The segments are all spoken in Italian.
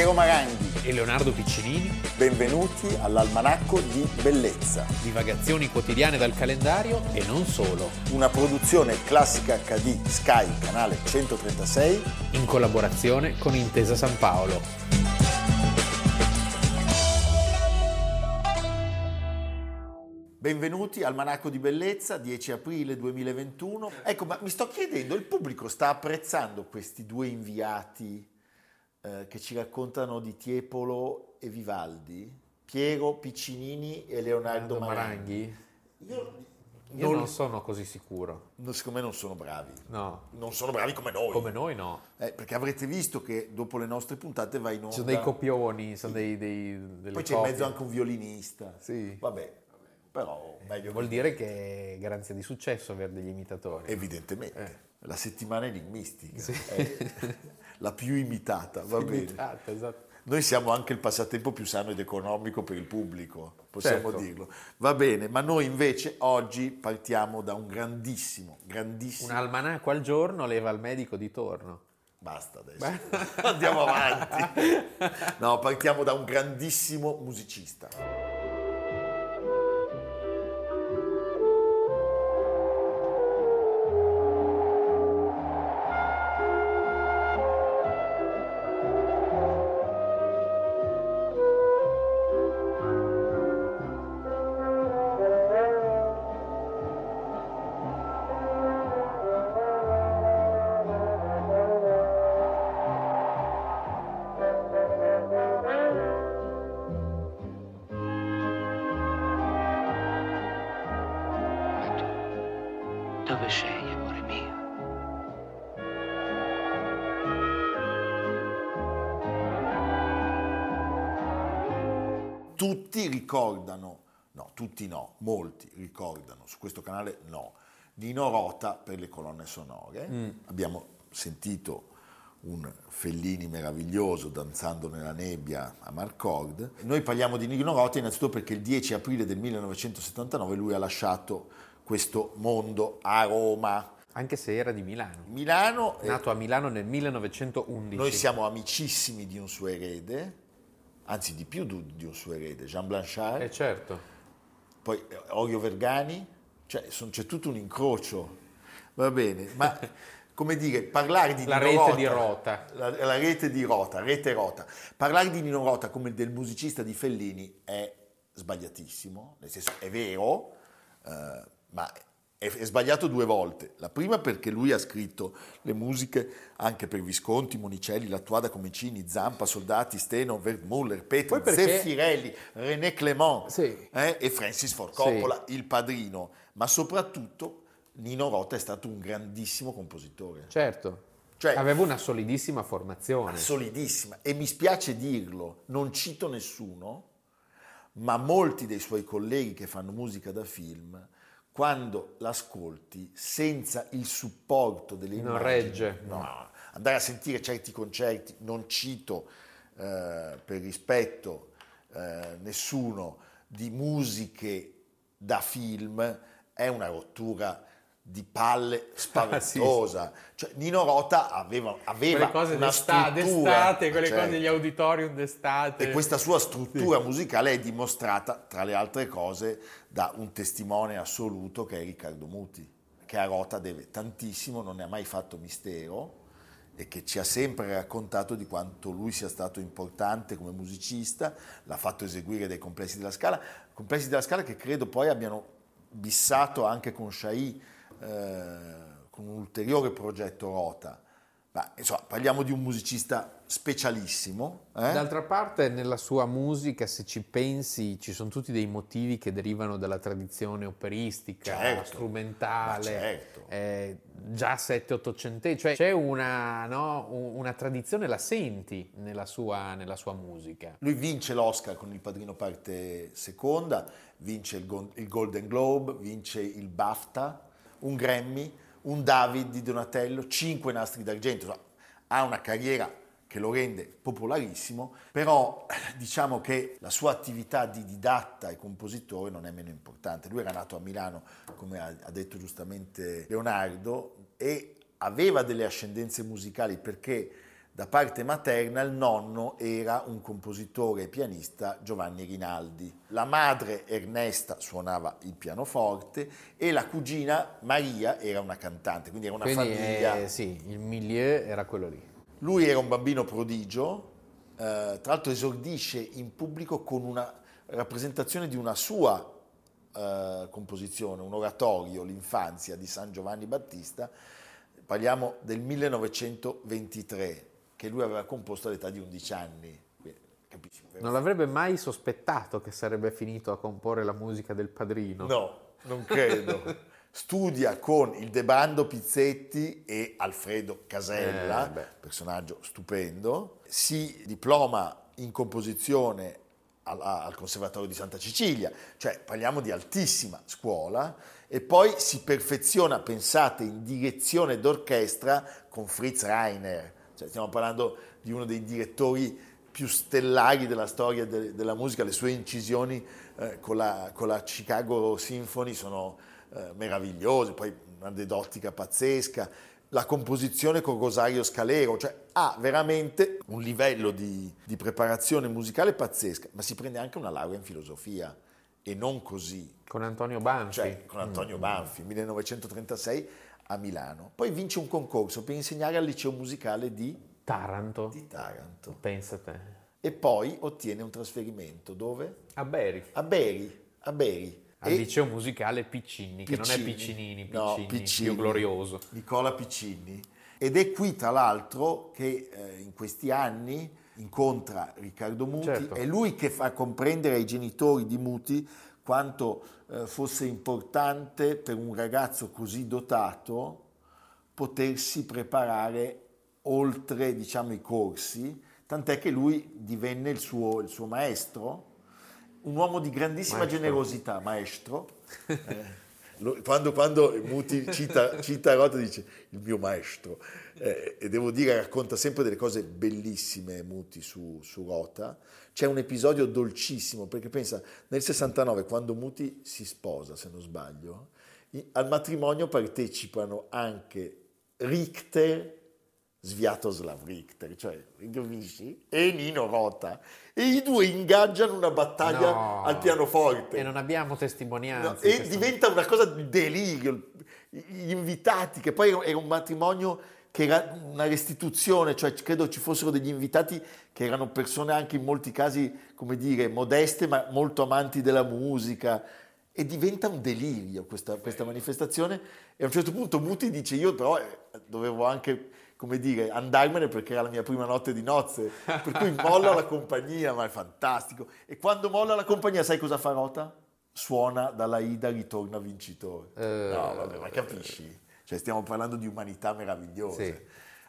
Piero Maranghi e Leonardo Piccinini. Benvenuti all'Almanacco di Bellezza. Divagazioni quotidiane dal calendario e non solo. Una produzione classica HD Sky, canale 136. In collaborazione con Intesa San Paolo. Benvenuti al Manacco di Bellezza, 10 aprile 2021. Ecco, ma mi sto chiedendo, il pubblico sta apprezzando questi due inviati eh, che ci raccontano di Tiepolo e Vivaldi? Piero Piccinini e Leonardo Maranghi? Io, io non, non, sono così sicuro. secondo me non sono bravi. No. Non sono bravi come noi. Come noi no. Eh, perché avrete visto che dopo le nostre puntate va in onda... Ci sono dei copioni, sono dei, dei, Poi c'è in mezzo anche un violinista. Sì. Vabbè, però meglio vuol dire che è garanzia di successo avere degli imitatori evidentemente eh. la settimana enigmistica sì. la più imitata va bene imitata, esatto. noi siamo anche il passatempo più sano ed economico per il pubblico possiamo certo. dirlo va bene ma noi invece oggi partiamo da un grandissimo grandissimo un almanacco al giorno leva al medico di torno Basta adesso, andiamo avanti. No, partiamo da un grandissimo musicista. Tutti ricordano, no, tutti no, molti ricordano, su questo canale no, Nino Rota per le colonne sonore. Mm. Abbiamo sentito un Fellini meraviglioso danzando nella nebbia a Marcord. Noi parliamo di Nino Rota innanzitutto perché il 10 aprile del 1979 lui ha lasciato questo mondo a Roma. Anche se era di Milano. Milano. Nato a Milano nel 1911. Noi siamo amicissimi di un suo erede, anzi di più di un suo erede, Jean Blanchard. Eh certo. Poi eh, Orio Vergani, cioè son, c'è tutto un incrocio, va bene, ma come dire, parlare di la Nino rete Rota, di Rota. La, la, rete di Rota, rete Rota, parlare di Nino Rota come del musicista di Fellini è sbagliatissimo, nel senso è vero, eh, ma è, è, sbagliato due volte. La prima perché lui ha scritto le musiche anche per Visconti, Monicelli, Lattuada, Comicini, Zampa, Soldati, Steno, Wertmuller, Petri, perché... Zeffirelli, René Clément sì. eh, e Francis Ford Coppola, sì. il padrino. Ma soprattutto Nino Rota è stato un grandissimo compositore. Certo. Cioè, aveva una solidissima formazione. Solidissima. E mi spiace dirlo, non cito nessuno, ma molti dei suoi colleghi che fanno musica da film quando l'ascolti senza il supporto delle non immagini, regge. No, andare a sentire certi concerti, non cito eh, per rispetto eh, nessuno, di musiche da film, è una rottura di palle spaventosa. Ah, sì. cioè, Nino Rota aveva, aveva cose una d'estate, struttura, d'estate, quelle cioè, cose degli auditorium d'estate. E questa sua struttura sì. musicale è dimostrata, tra le altre cose, da un testimone assoluto che è Riccardo Muti, che a Rota deve tantissimo, non ne ha mai fatto mistero e che ci ha sempre raccontato di quanto lui sia stato importante come musicista, l'ha fatto eseguire dai complessi della Scala, complessi della Scala che credo poi abbiano bissato anche con Shai con un ulteriore progetto Rota. Ma, insomma, parliamo di un musicista specialissimo. Eh? D'altra parte, nella sua musica, se ci pensi, ci sono tutti dei motivi che derivano dalla tradizione operistica, certo, strumentale, certo. eh, già 7-800, cioè c'è una, no, una, tradizione, la senti nella sua, nella sua, musica. Lui vince l'Oscar con Il Padrino parte seconda, vince il, il Golden Globe, vince il BAFTA, un Grammy, un David di Donatello, cinque nastri d'argento, ha una carriera che lo rende popolarissimo, però diciamo che la sua attività di didatta e compositore non è meno importante. Lui era nato a Milano, come ha detto giustamente Leonardo, e aveva delle ascendenze musicali perché da parte materna il nonno era un compositore e pianista Giovanni Rinaldi. La madre Ernesta suonava il pianoforte e la cugina Maria era una cantante, quindi era una Quindi, famiglia. eh, sì, il milieu era quello lì. Lui era un bambino prodigio, eh, tra l'altro esordisce in pubblico con una rappresentazione di una sua eh, composizione, un oratorio, l'infanzia di San Giovanni Battista, parliamo del 1923, che lui aveva composto all'età di 11 anni. Capisci? Non l'avrebbe mai sospettato che sarebbe finito a comporre la musica del padrino. No, non credo. Studia con il Debrando Pizzetti e Alfredo Casella, Eh, personaggio stupendo. Si diploma in composizione al, al Conservatorio di Santa Cecilia, cioè parliamo di altissima scuola, e poi si perfeziona, pensate, in direzione d'orchestra con Fritz Reiner. Cioè, stiamo parlando di uno dei direttori più stellari della storia de- della musica, le sue incisioni eh, con, la, con la Chicago Symphony sono eh, meravigliose, poi una dedottica pazzesca, la composizione con Rosario Scalero, cioè ha veramente un livello di, di preparazione musicale pazzesca, ma si prende anche una laurea in filosofia e non così, Con Antonio Banfi. cioè con Antonio Banfi, 1936 a Milano. Poi vince un concorso per insegnare al liceo musicale di, Taranto. di Taranto Pensa te. e poi ottiene un trasferimento dove? A Beri. A Beri, a Beri. Al E- liceo musicale Piccini, che non è Piccini. Piccinini, No, Piccini, Piccini. più glorioso. Nicola Piccini. Ed è qui, tra l'altro, che eh, in questi anni incontra Riccardo Muti. Certo. È lui che fa comprendere ai genitori di Muti quanto eh, fosse importante per un ragazzo così dotato potersi preparare oltre diciamo, i corsi, tant'è che lui divenne il suo, il suo maestro, un uomo di grandissima Maestro. generosità, maestro. Eh, quando, quando Muti cita, cita Rota dice il mio maestro, Eh, e devo dire racconta sempre delle cose bellissime Muti su, su Rota. C'è un episodio dolcissimo perché pensa nel 69 quando Muti si sposa, se non sbaglio, al matrimonio partecipano anche Richter, Sviatoslav Richter, cioè capisci? e Nino Rota. E i due ingaggiano una battaglia No. al pianoforte. E non abbiamo No, testimonianze. e questo- diventa una cosa di delirio. Gli invitati, che poi era un matrimonio che era una restituzione, cioè credo ci fossero degli invitati che erano persone anche in molti casi, come dire, modeste, ma molto amanti della musica. E diventa un delirio questa, questa manifestazione. E a un certo punto Muti dice: Io però eh, dovevo anche, come dire, andarmene perché era la mia prima notte di nozze. Per cui molla la compagnia, ma è fantastico. E quando molla la compagnia, sai cosa fa Rota? Suona dalla Ida, ritorna vincitore. Eh, no, vabbè, ma capisci? Cioè, stiamo parlando di umanità meravigliosa. Sì.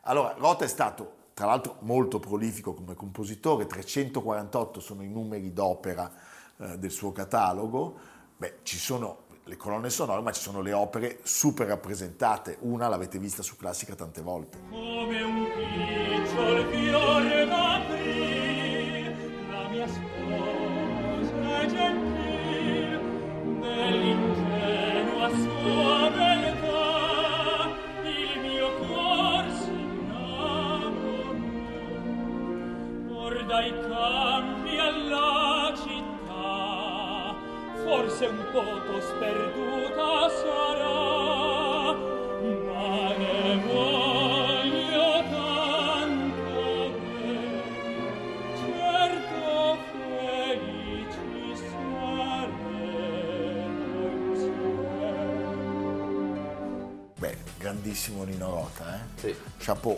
Allora, Rota è stato, tra l'altro, molto prolifico come compositore, 348 sono i numeri d'opera eh, del suo catalogo. Beh, ci sono le colonne sonore, ma ci sono le opere super rappresentate. Una l'avete vista su Classica tante volte. Come un picciol fiore grandissimo Nino Rota, eh? Sì. Chapeau.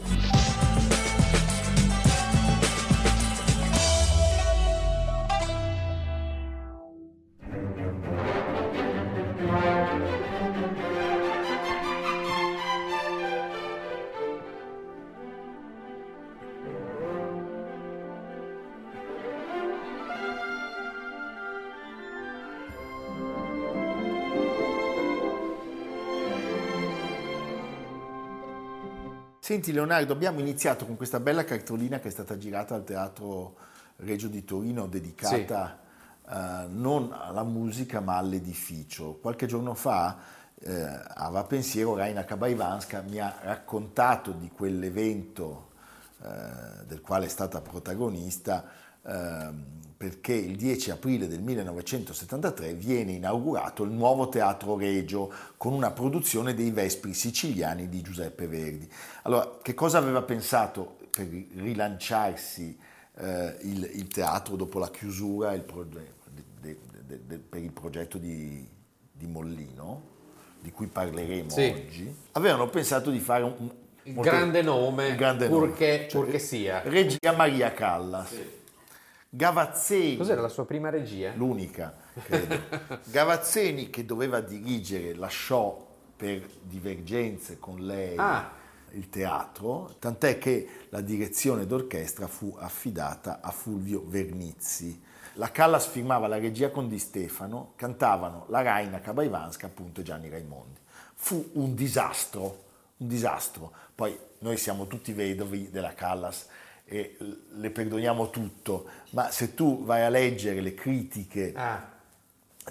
Senti Leonardo, abbiamo iniziato con questa bella cartolina che è stata girata al Teatro Regio di Torino dedicata eh, non alla musica ma all'edificio. Qualche giorno fa eh, a Va Pensiero Raina Kabaivanska mi ha raccontato di quell'evento eh, del quale è stata protagonista, ehm, perché il 10 aprile del 1973 viene inaugurato il nuovo Teatro Regio con una produzione dei Vespri siciliani di Giuseppe Verdi. Allora, che cosa aveva pensato per rilanciarsi eh, il, il, teatro dopo la chiusura il proge- de, de, de, per il progetto di, di, Mollino, di cui parleremo sì. oggi? Avevano pensato di fare un, il grande nome, il grande purché, nome. Cioè, purché sia. Regia Maria Callas. Sì. Gavazzeni. Cos'era la sua prima regia? L'unica, credo. Gavazzeni che doveva dirigere lasciò per divergenze con lei ah. il teatro, tant'è che la direzione d'orchestra fu affidata a Fulvio Vernizzi. La Callas firmava la regia con Di Stefano, cantavano la Raina Cabaivanska appunto Gianni Raimondi. Fu un disastro, un disastro. Poi noi siamo tutti vedovi della Callas e le perdoniamo tutto, ma se tu vai a leggere le critiche ah.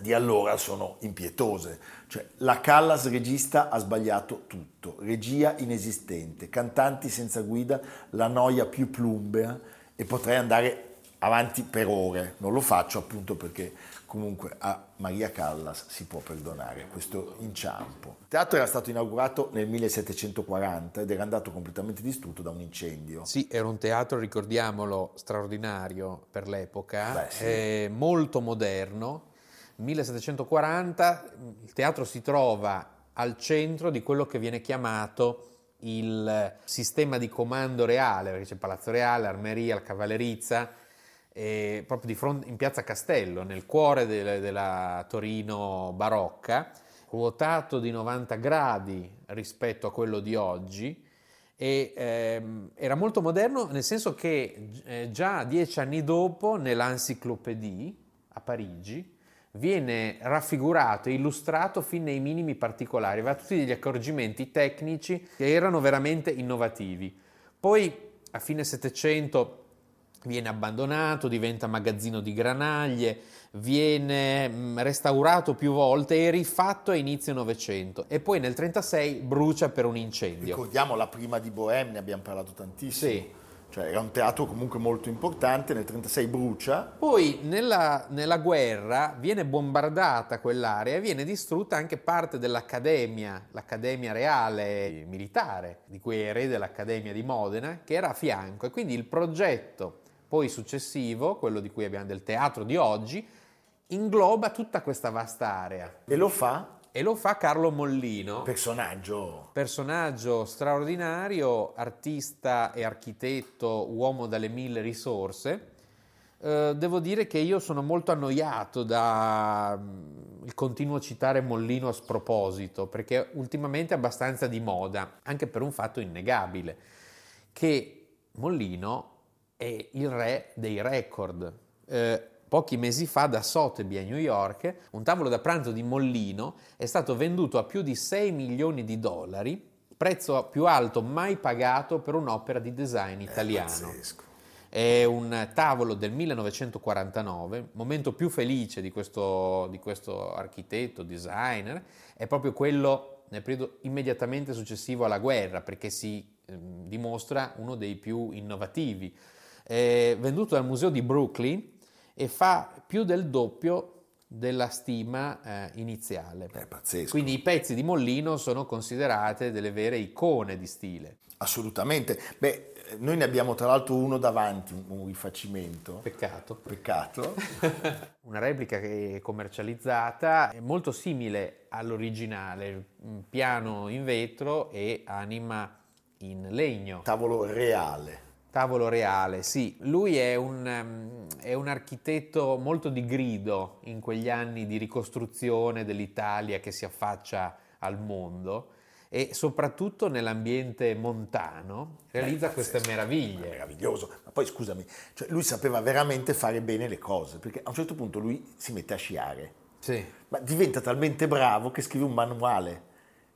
di allora sono impietose. Cioè, la Callas regista ha sbagliato tutto, regia inesistente, cantanti senza guida, la noia più plumbea e potrei andare avanti per ore. Non lo faccio appunto perché comunque a Maria Callas si può perdonare questo inciampo. Il teatro era stato inaugurato nel 1740 ed era andato completamente distrutto da un incendio. Sì, era un teatro, ricordiamolo, straordinario per l'epoca, Beh, sì. eh, molto moderno. 1740 il teatro si trova al centro di quello che viene chiamato il sistema di comando reale, perché c'è Palazzo Reale, Armeria, la Cavallerizza, eh, proprio fronte, in piazza Castello, nel cuore de, della Torino barocca, ruotato di 90 gradi rispetto a quello di oggi e ehm, era molto moderno nel senso che eh, già dieci anni dopo nell'Encyclopédie a Parigi viene raffigurato e illustrato fin nei minimi particolari, aveva tutti degli accorgimenti tecnici che erano veramente innovativi. Poi a fine Settecento viene abbandonato, diventa magazzino di granaglie, viene mm, restaurato più volte e rifatto a inizio Novecento e poi nel 1936 brucia per un incendio. Ricordiamo la prima di Bohème, ne abbiamo parlato tantissimo. Sì. Cioè era un teatro comunque molto importante, nel 1936 brucia. Poi nella, nella guerra viene bombardata quell'area e viene distrutta anche parte dell'Accademia, l'Accademia Reale Militare, di cui è erede l'Accademia di Modena, che era a fianco. E quindi il progetto poi successivo, quello di cui abbiamo del teatro di oggi, ingloba tutta questa vasta area. E lo fa? E lo fa Carlo Mollino. Personaggio. Personaggio straordinario, artista e architetto, uomo dalle mille risorse. Eh, devo dire che io sono molto annoiato dal mm, continuo citare Mollino a sproposito, perché ultimamente è abbastanza di moda, anche per un fatto innegabile, che Mollino è il re dei record. Eh, pochi mesi fa da Sotheby a New York un tavolo da pranzo di Mollino è stato venduto a più di 6 milioni di dollari, prezzo più alto mai pagato per un'opera di design italiano. È, è un tavolo del 1949, momento più felice di questo, di questo architetto, designer, è proprio quello nel periodo immediatamente successivo alla guerra, perché si eh, dimostra uno dei più innovativi è venduto dal museo di Brooklyn e fa più del doppio della stima eh, iniziale. È pazzesco. Quindi i pezzi di Mollino sono considerate delle vere icone di stile. Assolutamente. Beh, noi ne abbiamo tra l'altro uno davanti, un rifacimento. Peccato. Peccato. Una replica che è commercializzata, è molto simile all'originale, piano in vetro e anima in legno. Tavolo reale. Tavolo reale, sì, lui è un, um, è un, architetto molto di grido in quegli anni di ricostruzione dell'Italia che si affaccia al mondo e soprattutto nell'ambiente montano realizza eh, queste meraviglie. Meraviglioso, ma poi scusami, cioè lui sapeva veramente fare bene le cose, perché a un certo punto lui si mette a sciare, sì. ma diventa talmente bravo che scrive un manuale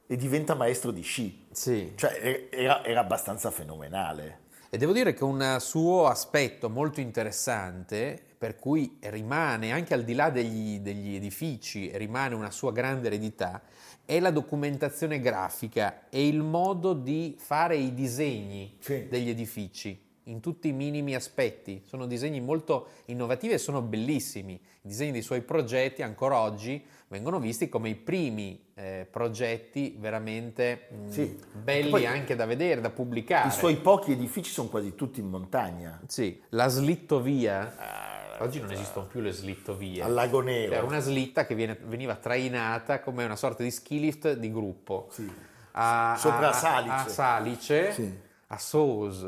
e diventa maestro di sci. Sì. Cioè era, era abbastanza fenomenale. E devo dire che un suo aspetto molto interessante, per cui rimane anche al di là degli, degli edifici, rimane una sua grande eredità, è la documentazione grafica e il modo di fare i disegni sì. degli edifici. In tutti i minimi aspetti. Sono disegni molto innovativi e sono bellissimi. I disegni dei suoi progetti ancora oggi vengono visti come i primi eh, progetti veramente mh, Sì. belli Poi- anche da vedere, da pubblicare. I suoi pochi edifici sono quasi tutti in montagna. Sì, la slittovia. Oggi non esistono più le slittovie. Al Lago Nero. Era una slitta che viene- veniva trainata come una sorta di ski lift di gruppo. Sì. A, Sopra a- Salice. A Salice, Sì. A Sos.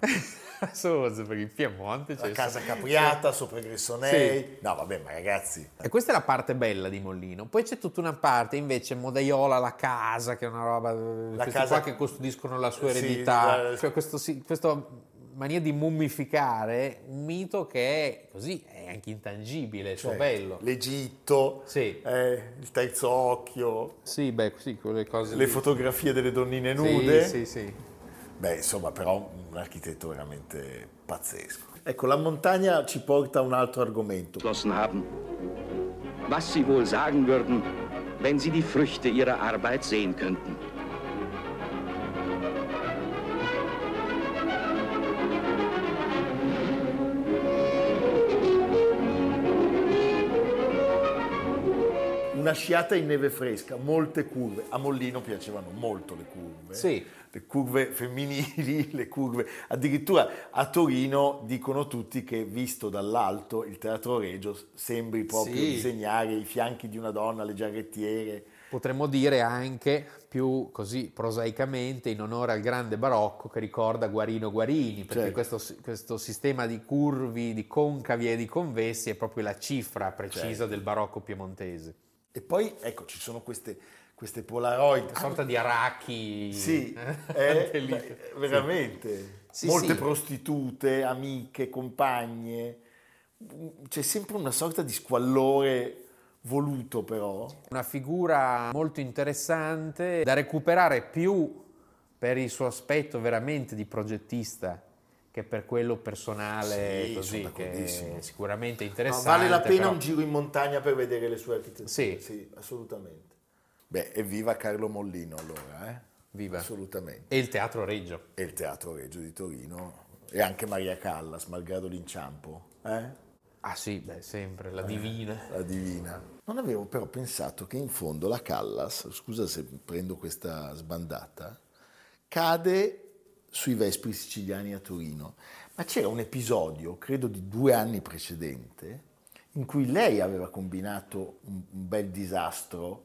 a Sos, perché in Piemonte c'è... La casa Capriata, sopra Gressonei. No, vabbè, ma ragazzi, E questa è la parte bella di Mollino. Poi c'è tutta una parte invece Modaiola, la casa, che è una roba. questi casa- qua che custodiscono la sua Sì, eredità. la- Cioè, questo, sì- questa mania di mummificare un mito che è così, è anche intangibile, è suo cioè, bello. l'Egitto, Sì. eh, il terzo occhio, Sì, beh, sì, quelle cose. le lì. fotografie delle donnine Sì, nude. Sì, sì. Beh, insomma, però un architetto veramente pazzesco. Ecco, la montagna ci porta a un altro argomento. haben. Was Sie wohl sagen würden, wenn Sie die Früchte Ihrer Arbeit sehen könnten. Una sciata in neve fresca, molte curve. A Mollino piacevano molto le curve. Sì. Le curve femminili, le curve. Addirittura a Torino dicono tutti che visto dall'alto il Teatro Regio sembri proprio Sì. disegnare i fianchi di una donna, le giarrettiere. Potremmo dire anche più così prosaicamente in onore al grande barocco che ricorda Guarino Guarini, perché Certo. questo, questo sistema di curvi, di concavi e di convessi è proprio la cifra precisa Certo. del barocco piemontese. E poi, ecco, ci sono queste, queste Polaroid. Una sorta di aracchi. Sì, eh, eh, beh, veramente. Sì, Molte sì. prostitute, amiche, compagne. C'è sempre una sorta di squallore voluto però. Una figura molto interessante da recuperare più per il suo aspetto veramente di progettista che per quello personale Sì, così, che è sicuramente No, interessante. vale la pena però- un giro in montagna per vedere le sue architetture. Sì. assolutamente. Beh, evviva Carlo Mollino allora, eh? Viva. Assolutamente. E il Teatro Reggio. E il Teatro Reggio di Torino e anche Maria Callas, malgrado l'inciampo, eh? Ah sì, beh, sempre, la divina. La divina. Non avevo però pensato che in fondo la Callas, scusa se prendo questa sbandata, cade sui Vespri siciliani a Torino. Ma c'era un episodio, credo di due anni precedente, in cui lei aveva combinato un, un bel disastro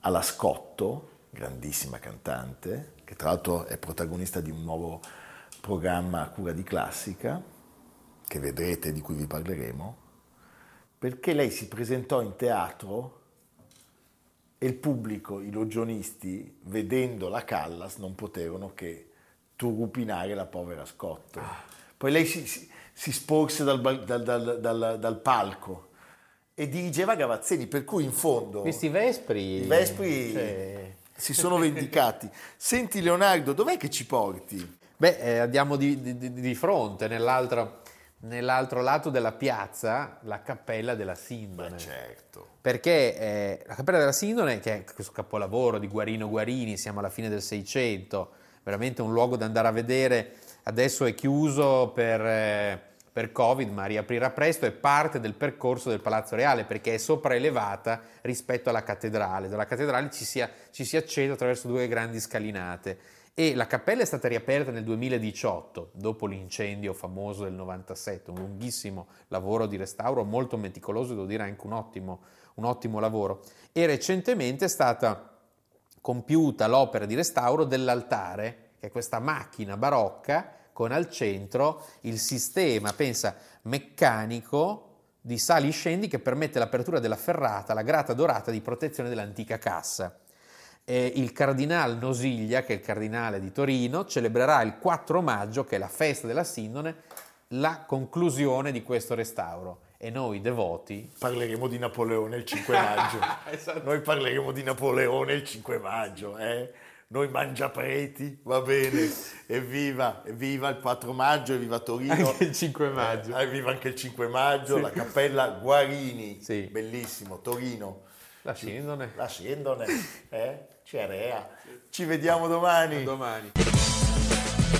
alla Scotto, grandissima cantante, che tra l'altro è protagonista di un nuovo programma a cura di classica, che vedrete, di cui vi parleremo, perché lei si presentò in teatro e il pubblico, i logionisti, vedendo la Callas, non poterono che turupinare la povera Scotto. Poi lei si, si- si sporse dal, dal- dal- dal- dal palco e dirigeva Gavazzeni, per cui in fondo Questi Vespri... i Vespri cioè, si sono vendicati. Senti Leonardo, dov'è che ci porti? Beh, eh, andiamo di, di- di- fronte, nell'altro, nell'altro lato della piazza, la Cappella della Sindone. certo. Perché eh, la Cappella della Sindone, che è questo capolavoro di Guarino Guarini, siamo alla fine del Seicento, veramente un luogo da andare a vedere, adesso è chiuso per, eh, per Covid, ma riaprirà presto, è parte del percorso del Palazzo Reale perché è sopraelevata rispetto alla cattedrale. Dalla cattedrale ci si, ci si accede attraverso due grandi scalinate. E la cappella è stata riaperta nel 2018, dopo l'incendio famoso del 97, un lunghissimo lavoro di restauro, molto meticoloso, devo dire anche un ottimo, un ottimo lavoro. E recentemente è stata compiuta l'opera di restauro dell'altare, che è questa macchina barocca con al centro il sistema, pensa, meccanico di sali scendi che permette l'apertura della ferrata, la grata dorata di protezione dell'antica cassa. Eh, il cardinal Nosiglia, che è il cardinale di Torino, celebrerà il 4 maggio, che è la festa della Sindone, la conclusione di questo restauro. E noi devoti Parleremo di Napoleone il 5 maggio. Esatto. Noi parleremo di Napoleone il 5 maggio, eh? Noi mangiapreti, va bene. Evviva, evviva il 4 maggio, evviva Torino. Anche il 5 maggio. Eh, evviva anche il 5 maggio, la cappella Guarini, Sì. bellissimo, Torino. La Sindone. La Sindone, eh? Cerea. Ci vediamo domani. Domani.